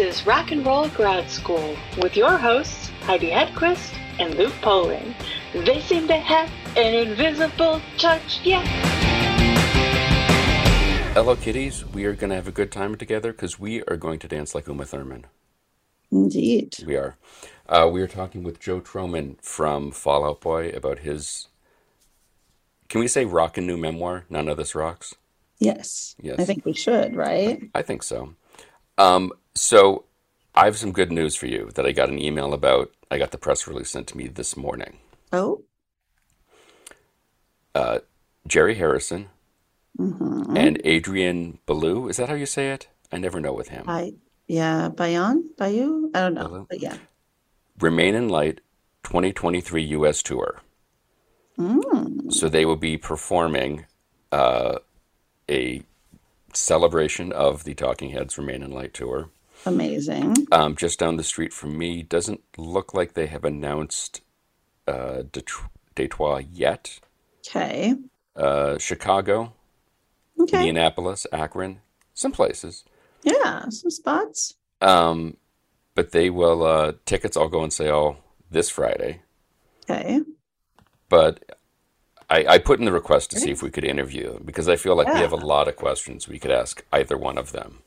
This is Rock and Roll Grad School with your hosts, Heidi Hedquist and Luke Poling. They seem to have an invisible touch, yeah. Hello, kitties. We are going to have a good time together because we are going to dance like Uma Thurman. Indeed. We are. Uh, we are talking with Joe Trohman from Fall Out Boy about his. Can we say rock and new memoir? None of this rocks. Yes. Yes. I think we should, right? I think so. Um, so I have some good news for you that I got an email about. I got the press release sent to me this morning. Oh. Uh, Jerry Harrison Mm-hmm. and Adrian Belew. Is that how you say it? I never know with him. I yeah, Bayon, Bayou. I don't know, Hello? but yeah. Remain in Light 2023 US Tour. Mm. So they will be performing uh, a celebration of the Talking Heads Remain in Light tour. Amazing. Um, just down the street from me. Doesn't look like they have announced uh, Detroit yet. Okay. Uh, Chicago, Okay. Indianapolis, Akron, some places. Yeah, some spots. Um, but they will, uh, tickets all go on sale this Friday. Okay. But I, I put in the request to see if we could interview because I feel like we have a lot of questions we could ask either one of them.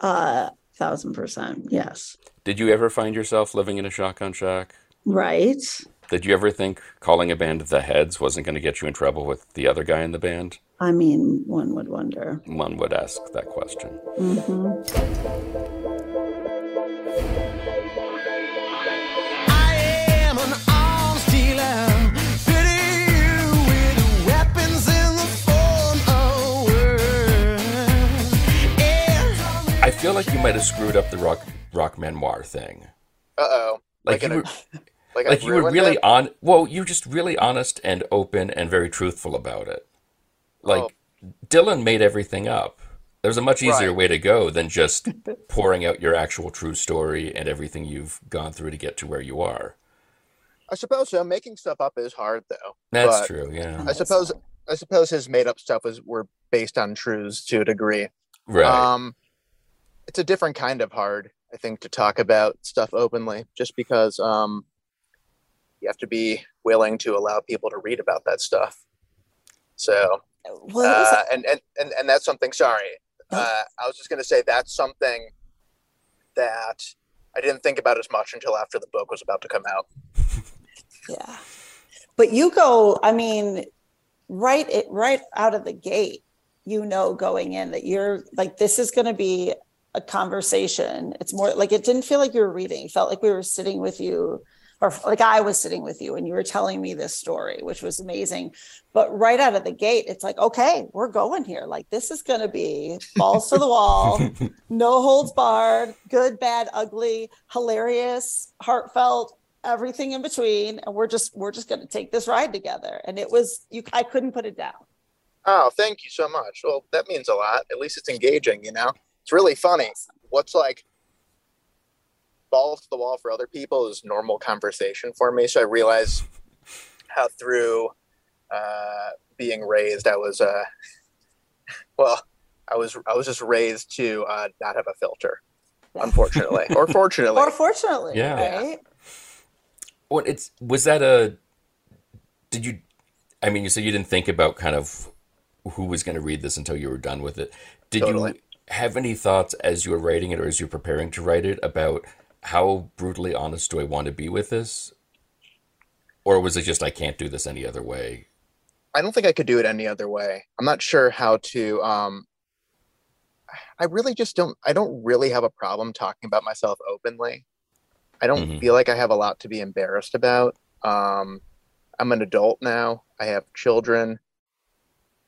Uh thousand percent. Yes. Did you ever find yourself living in a shotgun shack? Right. Did you ever think calling a band the Heads wasn't going to get you in trouble with the other guy in the band? I mean, one would wonder. One would ask that question. hmm feel like you might have screwed up the rock rock memoir thing. Uh oh. Like, Like you were, a- Like, like you were really it? on. Well, you're just really honest and open and very truthful about it. Like Oh. Dylan made everything up. There's a much easier Right. way to go than just pouring out your actual true story and everything you've gone through to get to where you are. I suppose so. Making stuff up is hard, though. That's But true. Yeah. I suppose. I suppose his made up stuff was were based on truths to a degree. Right. Um, it's a different kind of hard, I think, to talk about stuff openly, just because um, you have to be willing to allow people to read about that stuff. So, Well, uh, and, and and and that's something. Sorry, uh, I was just going to say that's something that I didn't think about as much until after the book was about to come out. Yeah. But you go, I mean, right it right out of the gate, you know going in that you're like this is going to be a conversation. It's more like it didn't feel like you were reading. It felt like we were sitting with you or like I was sitting with you and you were telling me this story, which was amazing. But right out of the gate, it's like, okay, we're going here. Like this is going to be balls to the wall, no holds barred, good, bad, ugly, hilarious, heartfelt, everything in between. And we're just we're just going to take this ride together. And it was you. I couldn't put it down. Oh, thank you so much. Well, that means a lot. At least it's engaging, you know? It's really funny. What's like balls to the wall for other people is normal conversation for me. So I realize how through uh, being raised, I was, uh, well, I was, I was just raised to uh, not have a filter, unfortunately, or fortunately. Or fortunately, Yeah. right? What it's was that a? Did you? I mean, you said you didn't think about kind of who was going to read this until you were done with it. Did you Totally. Have any thoughts as you were writing it or as you're preparing to write it about how brutally honest do I want to be with this? Or was it just I can't do this any other way? I don't think I could do it any other way. I'm not sure how to. Um, I really just don't. I don't really have a problem talking about myself openly. I don't Mhm. feel like I have a lot to be embarrassed about. Um, I'm an adult now. I have children.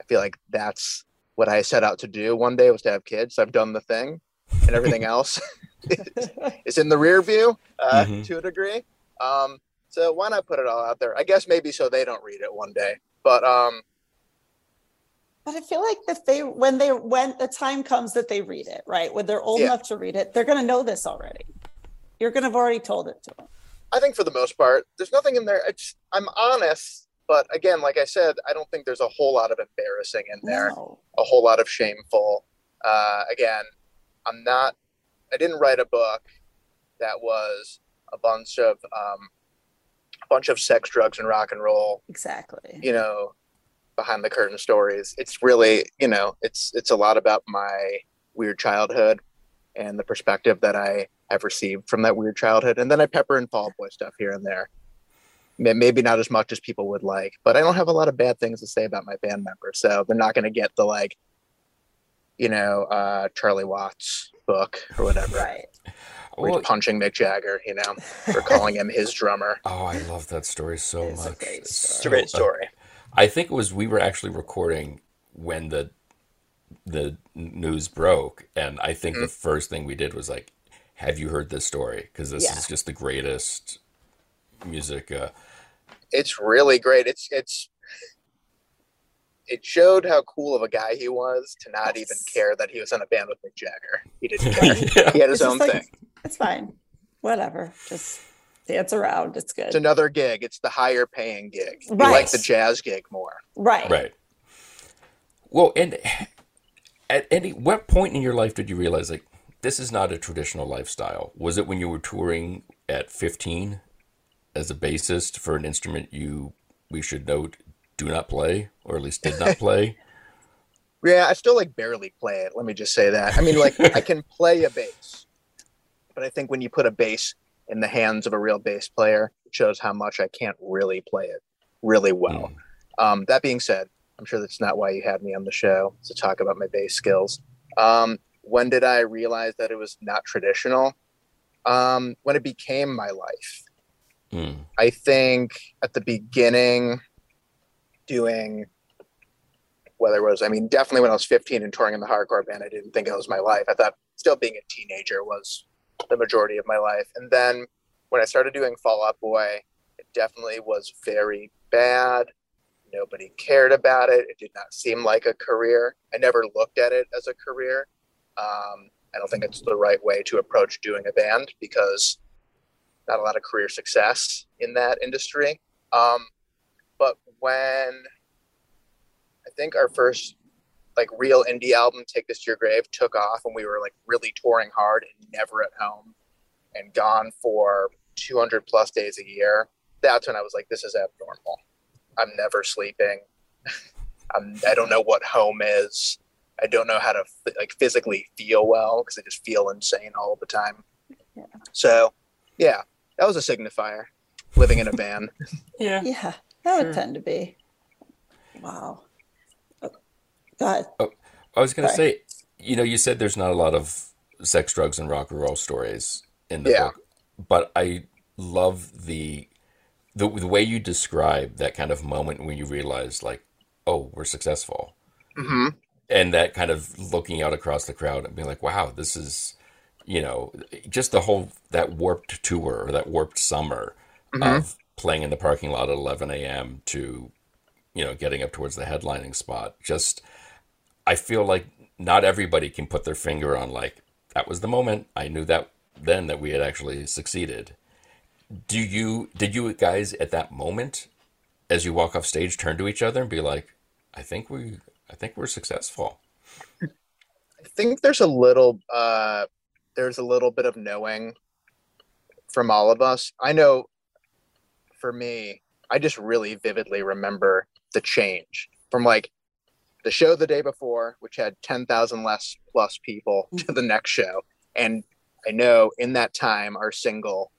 I feel like that's what I set out to do one day was to have kids. I've done the thing, and everything else is in the rear view uh, Mhm. to a degree. Um, so why not put it all out there? I guess maybe so they don't read it one day. But um, But I feel like if they when they when the time comes that they read it, right? When they're old Yeah. enough to read it, they're gonna know this already. You're gonna have already told it to them. I think for the most part, there's nothing in there. It's, I'm honest, but again, like I said, I don't think there's a whole lot of embarrassing in there, No. a whole lot of shameful. Uh, again, I'm not I didn't write a book that was a bunch of um, a bunch of sex, drugs, and rock and roll. Exactly. You know, behind the curtain stories. It's really you know it's it's a lot about my weird childhood and the perspective that I have received from that weird childhood, and then I pepper in Fall Boy stuff here and there. May- Maybe not as much as people would like, but I don't have a lot of bad things to say about my band members, so they're not going to get the like, you know, uh, Charlie Watts book or whatever Right. where Well, punching Mick Jagger, you know, for calling him his drummer. oh, I love that story so It's much. great It's story. It's a great so- story. I think it was we were actually recording when the the news broke, and I think Mm-hmm. the first thing we did was like, "Have you heard this story?" Because this Yeah. is just the greatest music. Uh, It's really great. It's it's it showed how cool of a guy he was to not even care that he was in a band with Mick Jagger. He didn't care. yeah. he had his It's own like- thing. It's fine. Whatever. Just dance around. It's good. It's another gig. It's the higher paying gig. You Right. like the jazz gig more. right. Right. Well, and at any what point in your life did you realize like this is not a traditional lifestyle? Was it when you were touring at 15 as a bassist for an instrument you we should note do not play or at least did not play? Yeah, I still like barely play it. Let me just say that. I mean, like I can play a bass, but I think when you put a bass in the hands of a real bass player, it shows how much I can't really play it really well. Mm. Um, that being said, I'm sure that's not why you had me on the show to talk about my bass skills. Um, when did I realize that it was not traditional? Um, when it became my life. Mm. I think at the beginning, doing whether it was, I mean, definitely when I was 15 and touring in the hardcore band, I didn't think it was my life. I thought still being a teenager was the majority of my life. And then when I started doing Fall Out Boy, it definitely was very bad. Nobody cared about it. It did not seem like a career. I never looked at it as a career. Um, I don't think it's the right way to approach doing a band because not a lot of career success in that industry. Um, but when I think our first like real indie album, Take This to Your Grave, took off and we were like really touring hard and never at home and gone for 200 plus days a year, that's when I was like, this is abnormal. I'm never sleeping. I'm, I don't know what home is. I don't know how to like physically feel well because I just feel insane all the time. Yeah. So, yeah, that was a signifier. Living in a van. Yeah. Yeah. That Sure. would tend to be. Wow. Oh, Go ahead. I was going to Sorry. say, you know, you said there's not a lot of sex, drugs, and rock and roll stories in the Yeah. book, but I love the, the the way you describe that kind of moment when you realize, like, oh, we're successful, hmm and that kind of looking out across the crowd and being like, wow, this is, you know, just the whole that warped tour or that warped summer Mhm. of playing in the parking lot at 11 a.m. to, you know, getting up towards the headlining spot. Just, I feel like not everybody can put their finger on like that was the moment. I knew that then that we had actually succeeded. Do you did you guys at that moment, as you walk off stage, turn to each other and be like, I think we I think we're successful. I think there's a little uh there's a little bit of knowing from all of us. I know for me, I just really vividly remember the change from like the show the day before, which had 10,000 less plus people to the next show. And I know in that time, our single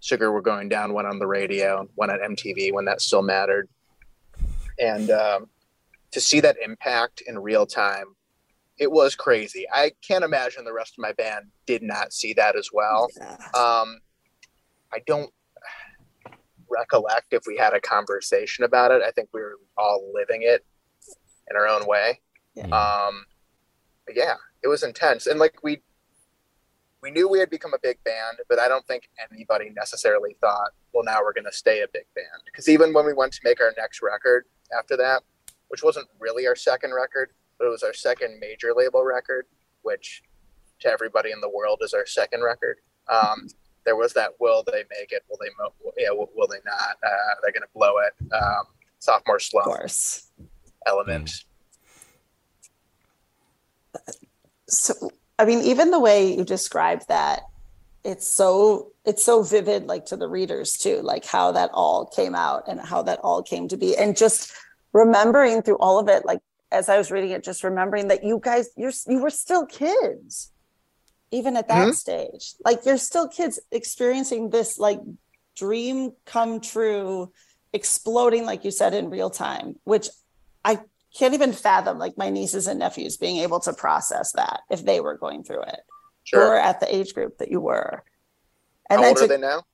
Sugar We're Going Down went on the radio, went on MTV when that still mattered. And um, to see that impact in real time it was crazy. I can't imagine the rest of my band did not see that as well. Yeah. Um, I don't recollect if we had a conversation about it. I think we were all living it in our own way. Yeah. Um, but yeah, it was intense, and like we we knew we had become a big band, but I don't think anybody necessarily thought, well, now we're going to stay a big band. Because even when we went to make our next record after that, which wasn't really our second record, but it was our second major label record, which to everybody in the world is our second record. Um, there was that will they make it? Will they? Mo- yeah, will, will they not? Uh, they're going to blow it. Um, sophomore Of slump course. element. So I mean, even the way you describe that, it's so it's so vivid, like to the readers too, like how that all came out and how that all came to be, and just remembering through all of it, like as I was reading it, just remembering that you guys, you're you were still kids, even at that Mhm. stage. Like you're still kids experiencing this like dream come true, exploding, like you said, in real time, which I can't even fathom like my nieces and nephews being able to process that if they were going through it Sure. or at the age group that you were. How And then old to, are they now?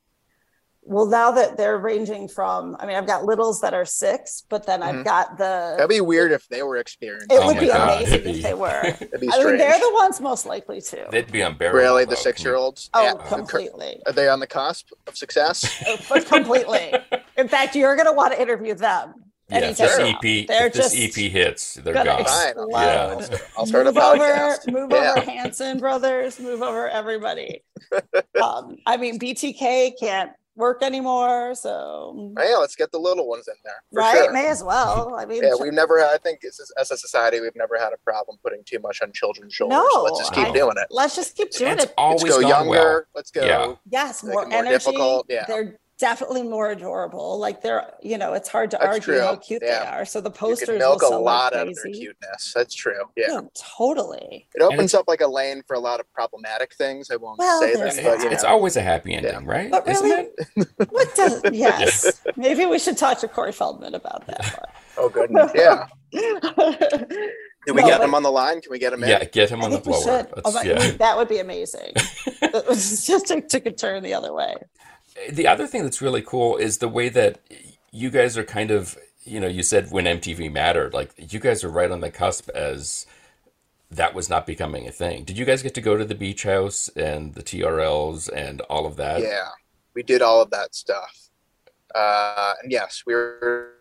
Well, now that they're ranging from, I mean, I've got littles that are six, but then I've Mhm. got the, That'd be weird if they were experiencing. it Oh would be God, amazing it'd if they were. I mean, they're the ones most likely to. They'd be unbearable. really, the six-year-olds. Oh, Yeah. completely. Are they on the cusp of success? But completely. In fact, you're going to want to interview them. Yeah, if this. EP, They're if this just EP hits, they're gonna gone. Fine. Yeah. I'll start a move over, podcast. move Yeah. over Hanson brothers, move over everybody. um, I mean, BTK can't work anymore, so yeah, let's get the little ones in there. For right, Sure. may as well. I mean, Yeah, we've never had, I think as, as a society, we've never had a problem putting too much on children's shoulders. No, so let's just keep I- doing it. let's just keep doing It's it. always Let's go younger. well. Let's go. Yeah. Yes, more it more energy. difficult, yeah. They're definitely more adorable. Like they're, you know, it's hard to That's argue true, how cute they are. So the You posters can milk will a sell lot out of their cuteness. That's true. Yeah. Yeah, totally. It opens up like a lane for a lot of problematic things. I won't Well, say there's that. but you know. It's always a happy ending, Yeah. right? But Isn't really, it? what does yes? Maybe we should talk to Corey Feldman about that. oh goodness, yeah. Can we No, get but- him on the line? Can we get him in? Yeah, get him I on the think blower. Oh Let's- my- yeah. That would be amazing. It was just to took a turn the other way. The other thing that's really cool is the way that you guys are kind of, you know, you said when MTV mattered, like you guys are right on the cusp as that was not becoming a thing. Did you guys get to go to the beach house and the TRLs and all of that? Yeah, we did all of that stuff. Uh, and yes, we were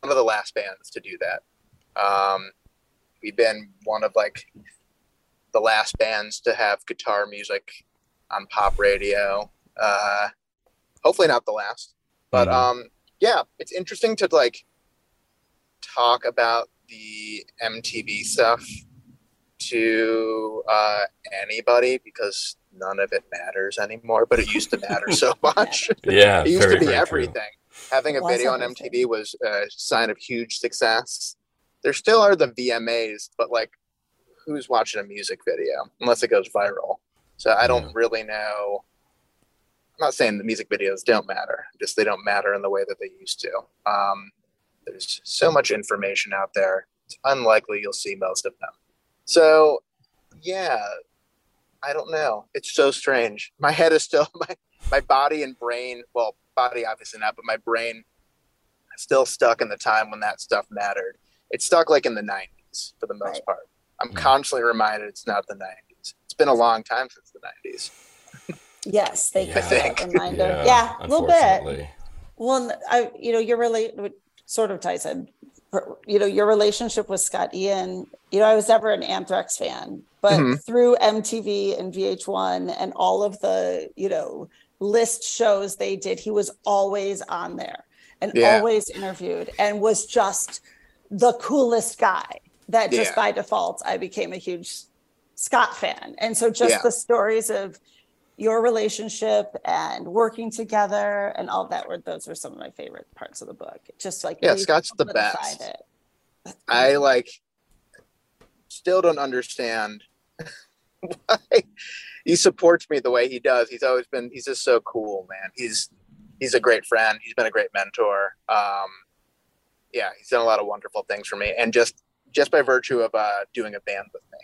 one of the last bands to do that. Um, we've been one of like the last bands to have guitar music on pop radio. Uh, hopefully not the last, but Mhm. um, yeah, it's interesting to like talk about the MTV stuff to uh, anybody because none of it matters anymore. But it used to matter so much. Yeah, it used very, to be very true. everything. Having a Was video on everything. MTV was a sign of huge success. There still are the VMAs, but like, who's watching a music video unless it goes viral? So I don't Yeah. really know. I'm not saying the music videos don't matter, just they don't matter in the way that they used to. Um, there's so much information out there. It's unlikely you'll see most of them. So, yeah, I don't know. It's so strange. My head is still my my body and brain. Well, body obviously not, but my brain still stuck in the time when that stuff mattered. It's stuck like in the '90s for the most Right. part. I'm Mhm. constantly reminded it's not the '90s. It's been a long time since the '90s. Yes, they could think. reminder. Yeah, a little bit. Well, I, you know, your relate sort of ties in. You know, your relationship with Scott Ian. You know, I was never an Anthrax fan, but Mhm. through MTV and VH1 and all of the you know list shows they did, he was always on there and Yeah. always interviewed and was just the coolest guy. That just Yeah. by default, I became a huge Scott fan, and so just Yeah. the stories of your relationship and working together and all that were those were some of my favorite parts of the book just like Yeah, Scott's the best. I like still don't understand why he supports me the way he does. He's always been he's just so cool, man. He's he's a great friend. He's been a great mentor. Um yeah, he's done a lot of wonderful things for me and just just by virtue of uh doing a band with me.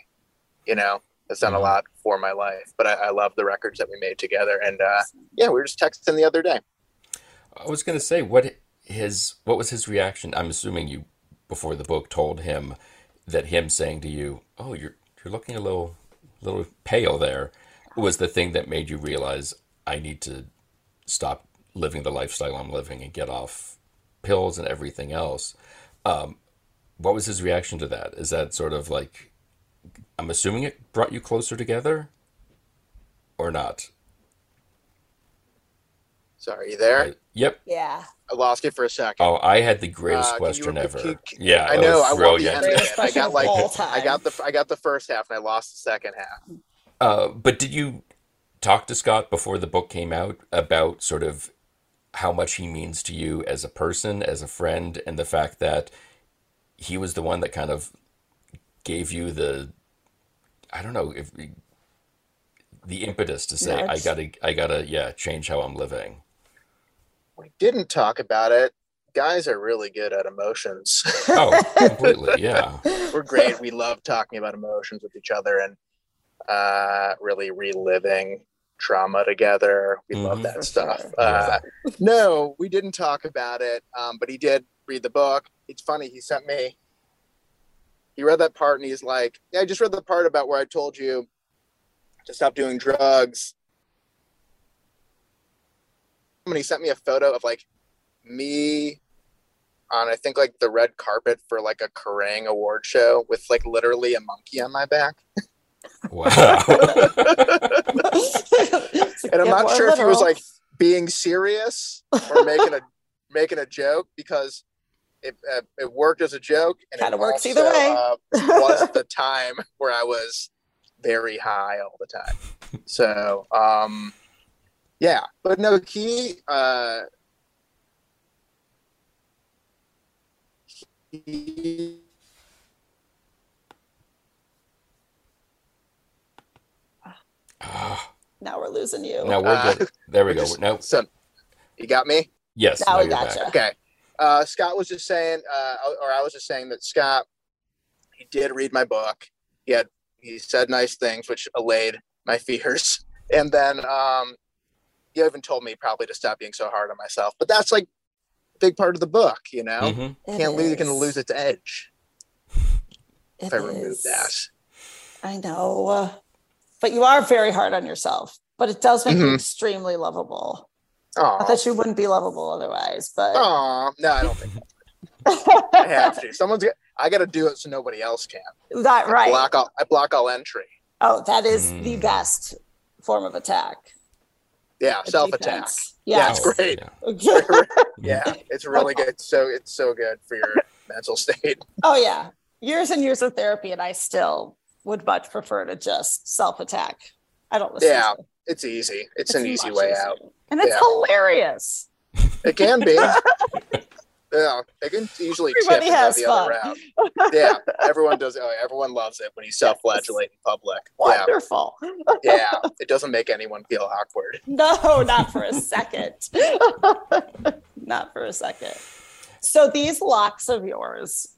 You know, has done a Mhm. lot for my life. But I, I love the records that we made together and uh yeah, we were just texting the other day. I was going to say what his what was his reaction? I'm assuming you before the book told him that him saying to you, "Oh, you're you're looking a little little pale there," was the thing that made you realize I need to stop living the lifestyle I'm living and get off pills and everything else. Um, what was his reaction to that? Is that sort of like I'm assuming it brought you closer together or not? Sorry, you there? Yep. Yeah. I lost you for a second. Oh, I had the greatest Uh, can you question ever. can- yeah, I know. I want the brilliant. end of it. I got like. I got the I got the first half and I lost the second half. Uh, but did you talk to Scott before the book came out about sort of how much he means to you as a person, as a friend, and the fact that he was the one that kind of gave you the, I don't know, if the impetus to say, I gotta, I gotta, yeah, change how I'm living. We didn't talk about it. Guys are really good at emotions. Oh, completely, yeah. We're great. We love talking about emotions with each other and uh, really reliving trauma together. We love Mhm. that stuff. sure. Uh, no, we didn't talk about it, um, but he did read the book. It's funny. He sent me. He read that part and he's like, "Yeah, I just read the part about where I told you to stop doing drugs." And he sent me a photo of like me on I think like the red carpet for like a Kerrang award show with like literally a monkey on my back. Wow. And I'm not sure if he was like being serious or making a making a joke because it uh, it worked as a joke and Kinda it works also, either way. Uh, was the time where I was very high all the time. So um, yeah, but no, he uh, he Ah, now we're losing you. now we're Uh, good. There we go. just- Now, so you got me. yes, Now now we you're gotcha. back. Okay. Uh, Scott was just saying, uh, or I was just saying that Scott, he did read my book. He had, he said nice things, which allayed my fears. And then, um, he even told me probably to stop being so hard on myself. But that's like a big part of the book, you know. Mhm. Can't lose, is. can lose its edge It if I remove that. I know. uh, But you are very hard on yourself. But it does make you Mhm. extremely lovable. Oh, Not that you wouldn't be lovable otherwise, but Aww. no, I don't think I have to. Someone's, got- I got to do it so nobody else can. that I right. block all, I block all entry. Oh, that is the Mm. best form of attack. Yeah, a self attack. defense. Yeah, it's great. Yeah. yeah, it's really good. So it's so good for your mental state. oh yeah. Years and years of therapy, and I still would much prefer to just self attack. I don't listen Yeah, to it. It's easy. It's, an easy way easier. out. And it's Yeah. hilarious. It can be. yeah, it can usually tip Everybody go has the other fun. route. Yeah, everyone does. Oh, everyone loves it when you self-flagellate in public. Yeah, Wonderful. yeah. It doesn't make anyone feel awkward. No, not for a second. not for a second. So these locks of yours,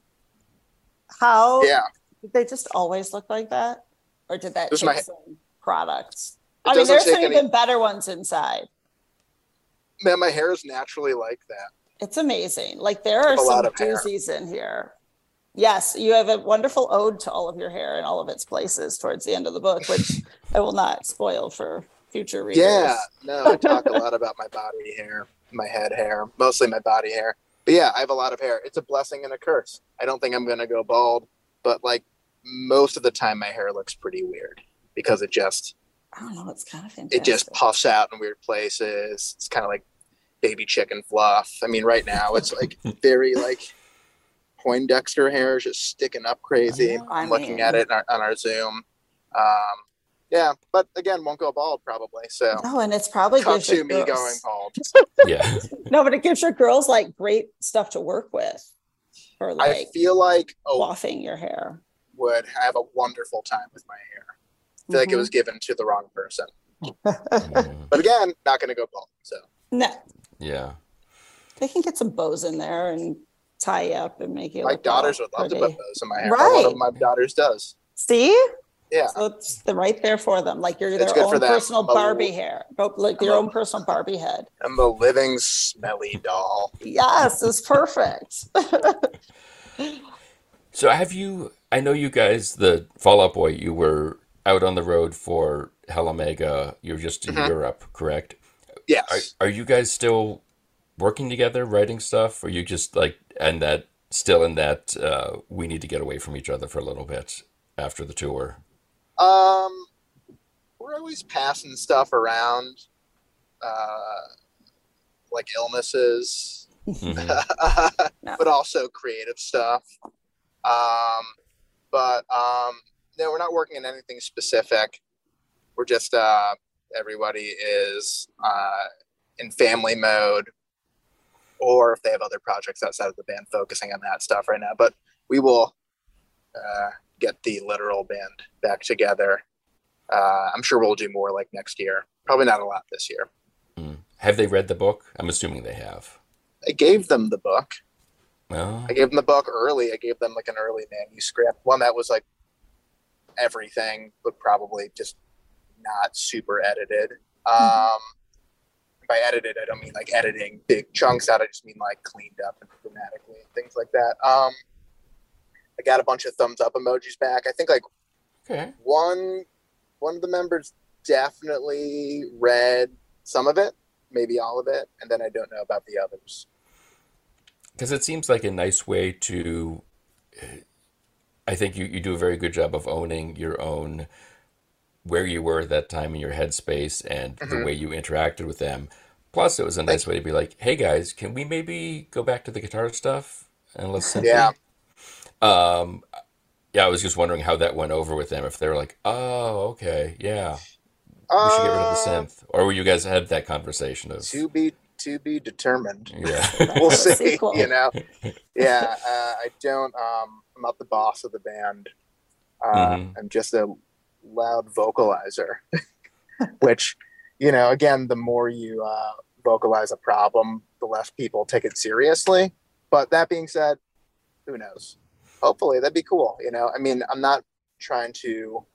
how Yeah, did they just always look like that? Or did that is my- products? It I mean, there's some any- even better ones inside. Man, my hair is naturally like that. It's amazing. Like there are have a lot some of hair. doozies in here. Yes, you have a wonderful ode to all of your hair and all of its places towards the end of the book, which I will not spoil for future readers. Yeah, no, I talk a lot about my body hair, my head hair, mostly my body hair. But yeah, I have a lot of hair. It's a blessing and a curse. I don't think I'm gonna go bald, but like most of the time, my hair looks pretty weird because it just I don't know. It's kind of fantastic. it just puffs out in weird places. It's kind of like baby chicken fluff. I mean, right now it's like very like Poindexter hair is just sticking up crazy. I I'm looking mean- at it on our, on our Zoom. Um, yeah, but again, won't go bald probably. So No, and it's probably cut gives your to me girls- going bald. Yeah. No, but it gives your girls like great stuff to work with for I feel like oh, waffing your hair. would have a wonderful time with my hair. I feel like it was given to the wrong person. Mm, But again, not going to go bald. So No, yeah. they can get some bows in there and tie up and make it. my look daughters would love to pretty. put those in my hair. One Right. of my daughters does. See, Yeah. so it's the right there for them. Like you're It's their own personal I'm a- Barbie hair, But, like I'm your a- own personal Barbie head. I'm a living smelly doll. Yes, it's perfect. So have you? I know you guys, the Fall Out Boy. You were out on the road for Hella Mega. You're just in Mhm. Europe, correct? Yes. Are, are you guys still working together, writing stuff? Or you just like and that still in that uh, we need to get away from each other for a little bit after the tour? Um, we're always passing stuff around. Uh, like illnesses, Mhm. But also creative stuff. Um, but um, no, we're not working on anything specific. We're just uh, everybody is uh, in family mode, or if they have other projects outside of the band, focusing on that stuff right now. But we will uh, get the literal band back together. Uh, I'm sure we'll do more like next year. Probably not a lot this year. Mm. Have they read the book? I'm assuming they have. I gave them the book. Well, I gave them the book early. I gave them like an early manuscript, one that was like everything, but probably just not super edited. Um, by edited, I don't mean like editing big chunks out. I just mean like cleaned up and grammatically and things like that. Um, I got a bunch of thumbs up emojis back. I think like okay. one one of the members definitely read some of it, maybe all of it, and then I don't know about the others. Because it seems like a nice way to. I think you, you do a very good job of owning your own, where you were at that time in your headspace and the Mhm. way you interacted with them. Plus, it was a nice way to be like, hey guys, can we maybe go back to the guitar stuff and listen? Yeah. Um, yeah, I was just wondering how that went over with them. If they were like, oh, okay, yeah, we should get rid of the Uh, synth. Or were you guys had that conversation of, to be to be determined. yeah. We'll see. sequel. You know, yeah. Uh, I don't. Um, I'm not the boss of the band. Uh, Mhm. I'm just a loud vocalizer, which, you know, again, the more you uh, vocalize a problem, the less people take it seriously. But that being said, who knows? Hopefully, that'd be cool. You know, I mean, I'm not trying to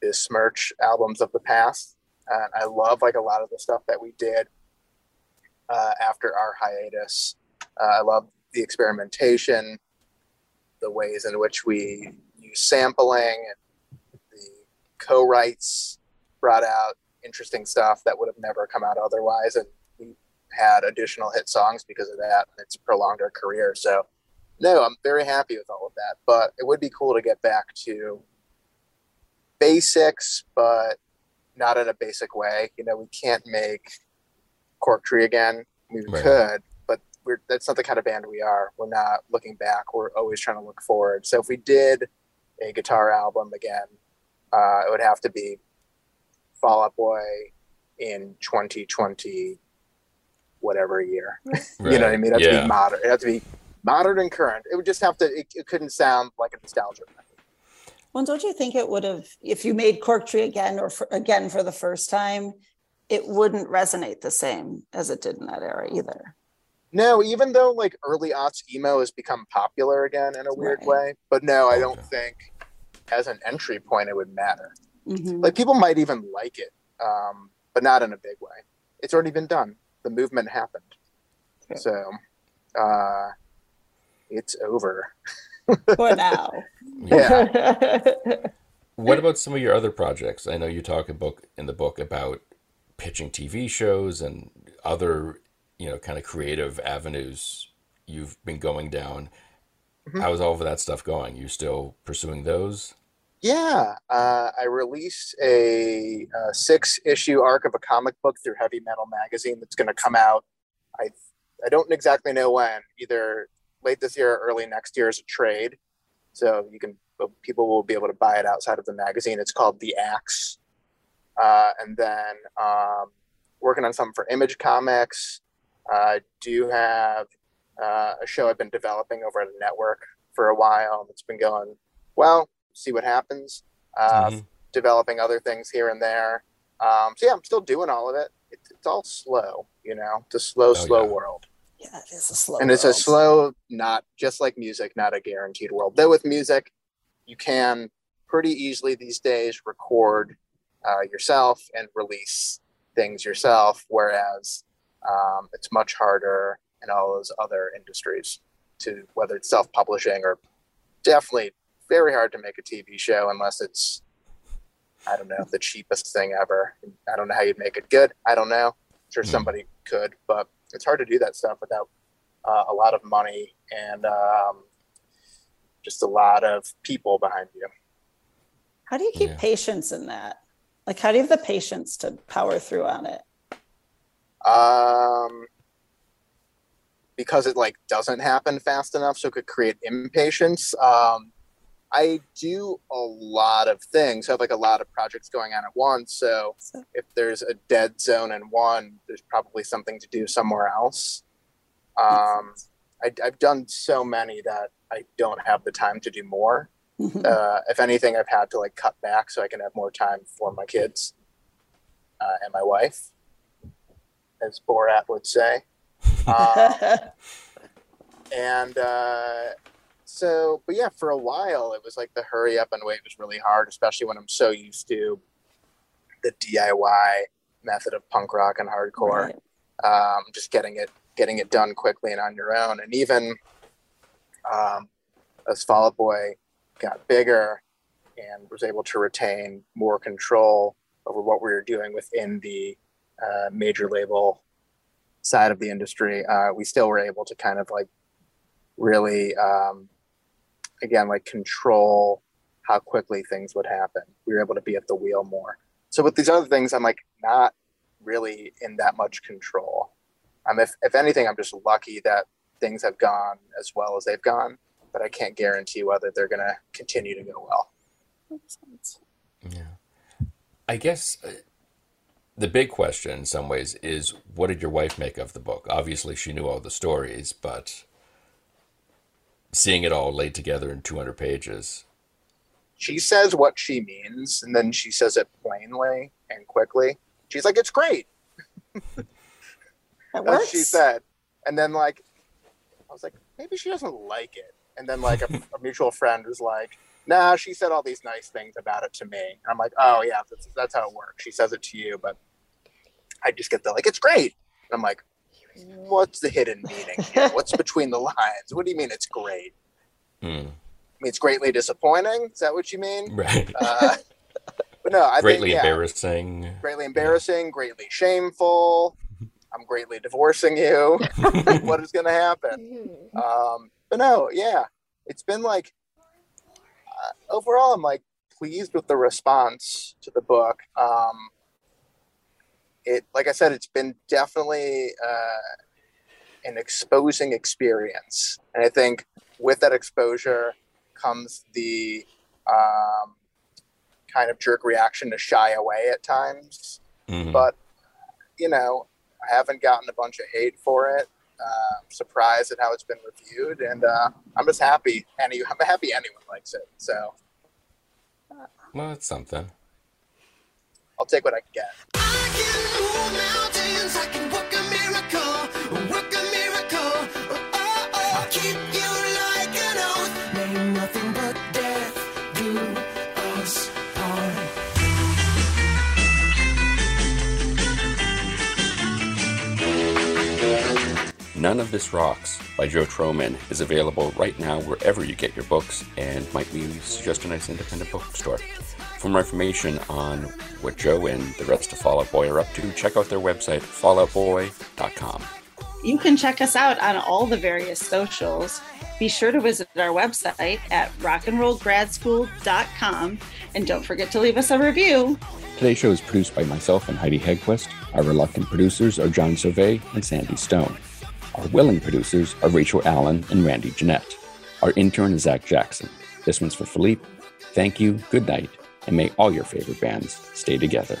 besmirch albums of the past. And I love like a lot of the stuff that we did uh, after our hiatus. Uh, I love the experimentation, the ways in which we use sampling, and the co-writes brought out interesting stuff that would have never come out otherwise, and we had additional hit songs because of that. And it's prolonged our career. So, no, I'm very happy with all of that. But it would be cool to get back to basics, but not in a basic way. You know, we can't make Cork Tree again. We Right. could, we're that's not the kind of band we are. We're not looking back. We're always trying to look forward. So if we did a guitar album again, uh, it would have to be Fall Out Boy in 2020, whatever year. You know what I mean? It has to yeah. be modern. It has to be modern and current. It would just have to. It, it couldn't sound like a nostalgia. record. Well, don't you think it would have, if you made Cork Tree again or for, again for the first time, it wouldn't resonate the same as it did in that era either. No, even though like early aughts emo has become popular again in a weird Right. way, but no, I don't Okay. think as an entry point it would matter. Mhm. Like people might even like it, um, but not in a big way. It's already been done. The movement happened, Yeah. so uh, it's over. For now. Yeah. What about some of your other projects? I know you talk a book in the book about pitching TV shows and other, you know, kind of creative avenues you've been going down. Mhm. How's all of that stuff going? You still pursuing those? Yeah, uh, I released a, uh six issue arc of a comic book through Heavy Metal Magazine that's going to come out. I I don't exactly know when, either late this year or early next year as a trade. So you can people will be able to buy it outside of the magazine. It's called The Axe. Uh, and then um, working on something for Image Comics. I do have uh, a show I've been developing over at a network for a while. It's been going well. See what happens. Uh, Mhm. Developing other things here and there. Um, so yeah, I'm still doing all of it. It's, it's all slow, you know. It's a slow, slow yeah. world, Yeah, it is a slow. and it's a slow, not just like music, not a guaranteed world. Though with music, you can pretty easily these days record uh, yourself and release things yourself, whereas um, it's much harder in all those other industries to whether it's self-publishing or definitely very hard to make a TV show unless it's I don't know the cheapest thing ever. I don't know how you'd make it good. I don't know. I'm sure Hmm. somebody could, but it's hard to do that stuff without uh, a lot of money and um, just a lot of people behind you. How do you keep Yeah. patience in that? Like, how do you have the patience to power through on it? Um, because it like doesn't happen fast enough, so it could create impatience. Um, I do a lot of things. I have like a lot of projects going on at once. So if there's a dead zone in one, there's probably something to do somewhere else. Um, I, I've done so many that I don't have the time to do more. Mhm. Uh, if anything, I've had to like cut back so I can have more time for my kids uh, and my wife, as Borat would say. Um, and uh, so, but yeah, for a while, it was like the hurry up and wait was really hard, especially when I'm so used to the DIY method of punk rock and hardcore Right. um, just getting it getting it done quickly and on your own and even um, as Fall Out Boy got bigger and was able to retain more control over what we were doing within the uh, major label side of the industry uh, we still were able to kind of like really um, again like control how quickly things would happen we were able to be at the wheel more so with these other things i'm like not really in that much control. Um, if, if anything, I'm just lucky that things have gone as well as they've gone, but I can't guarantee whether they're going to continue to go well. Makes sense. Yeah. I guess uh, the big question in some ways is what did your wife make of the book? Obviously, she knew all the stories, but seeing it all laid together in 200 pages. She says what she means, and then she says it plainly and quickly. She's like, "It's great." That That's works. what she said, and then like, I was like, maybe she doesn't like it. And then like a, a mutual friend was like, "Nah, she said all these nice things about it to me." And I'm like, "Oh yeah, that's, that's how it works. She says it to you, but I just get the like, it's great." And I'm like, "What's the hidden meaning? Here? What's between the lines? What do you mean it's great? Hmm. I mean, it's greatly disappointing. Is that what you mean?" Right. Uh, but no, I Greatly think, yeah, embarrassing. greatly embarrassing, greatly shameful. I'm greatly divorcing you. what is going to happen? Um, but no, yeah, it's been like uh, overall, I'm like pleased with the response to the book. Um, it, like I said, it's been definitely uh, an exposing experience, and I think with that exposure comes the um, kind of jerk reaction to shy away at times. Mhm. but you know i haven't gotten a bunch of hate for it. Uh, I'm surprised at how it's been reviewed. And uh, i'm just happy any i'm happy anyone likes it. So Well, it's something. i'll take what i can get move mountains. I can work None of This Rocks by Joe Trohman is available right now wherever you get your books and might we suggest a nice independent bookstore. For more information on what Joe and the rest of Fall Out Boy are up to, check out their website, falloutboy.com. You can check us out on all the various socials. Be sure to visit our website at rockandrollgradschool.com and don't forget to leave us a review. Today's show is produced by myself and Heidi Hedquist. Our reluctant producers are John Sauvé and Sandy Stone. Our willing producers are Rachel Allen and Randy Jeanette. Our intern is Zach Jackson. This one's for Philippe. Thank you, good night, and may all your favorite bands stay together.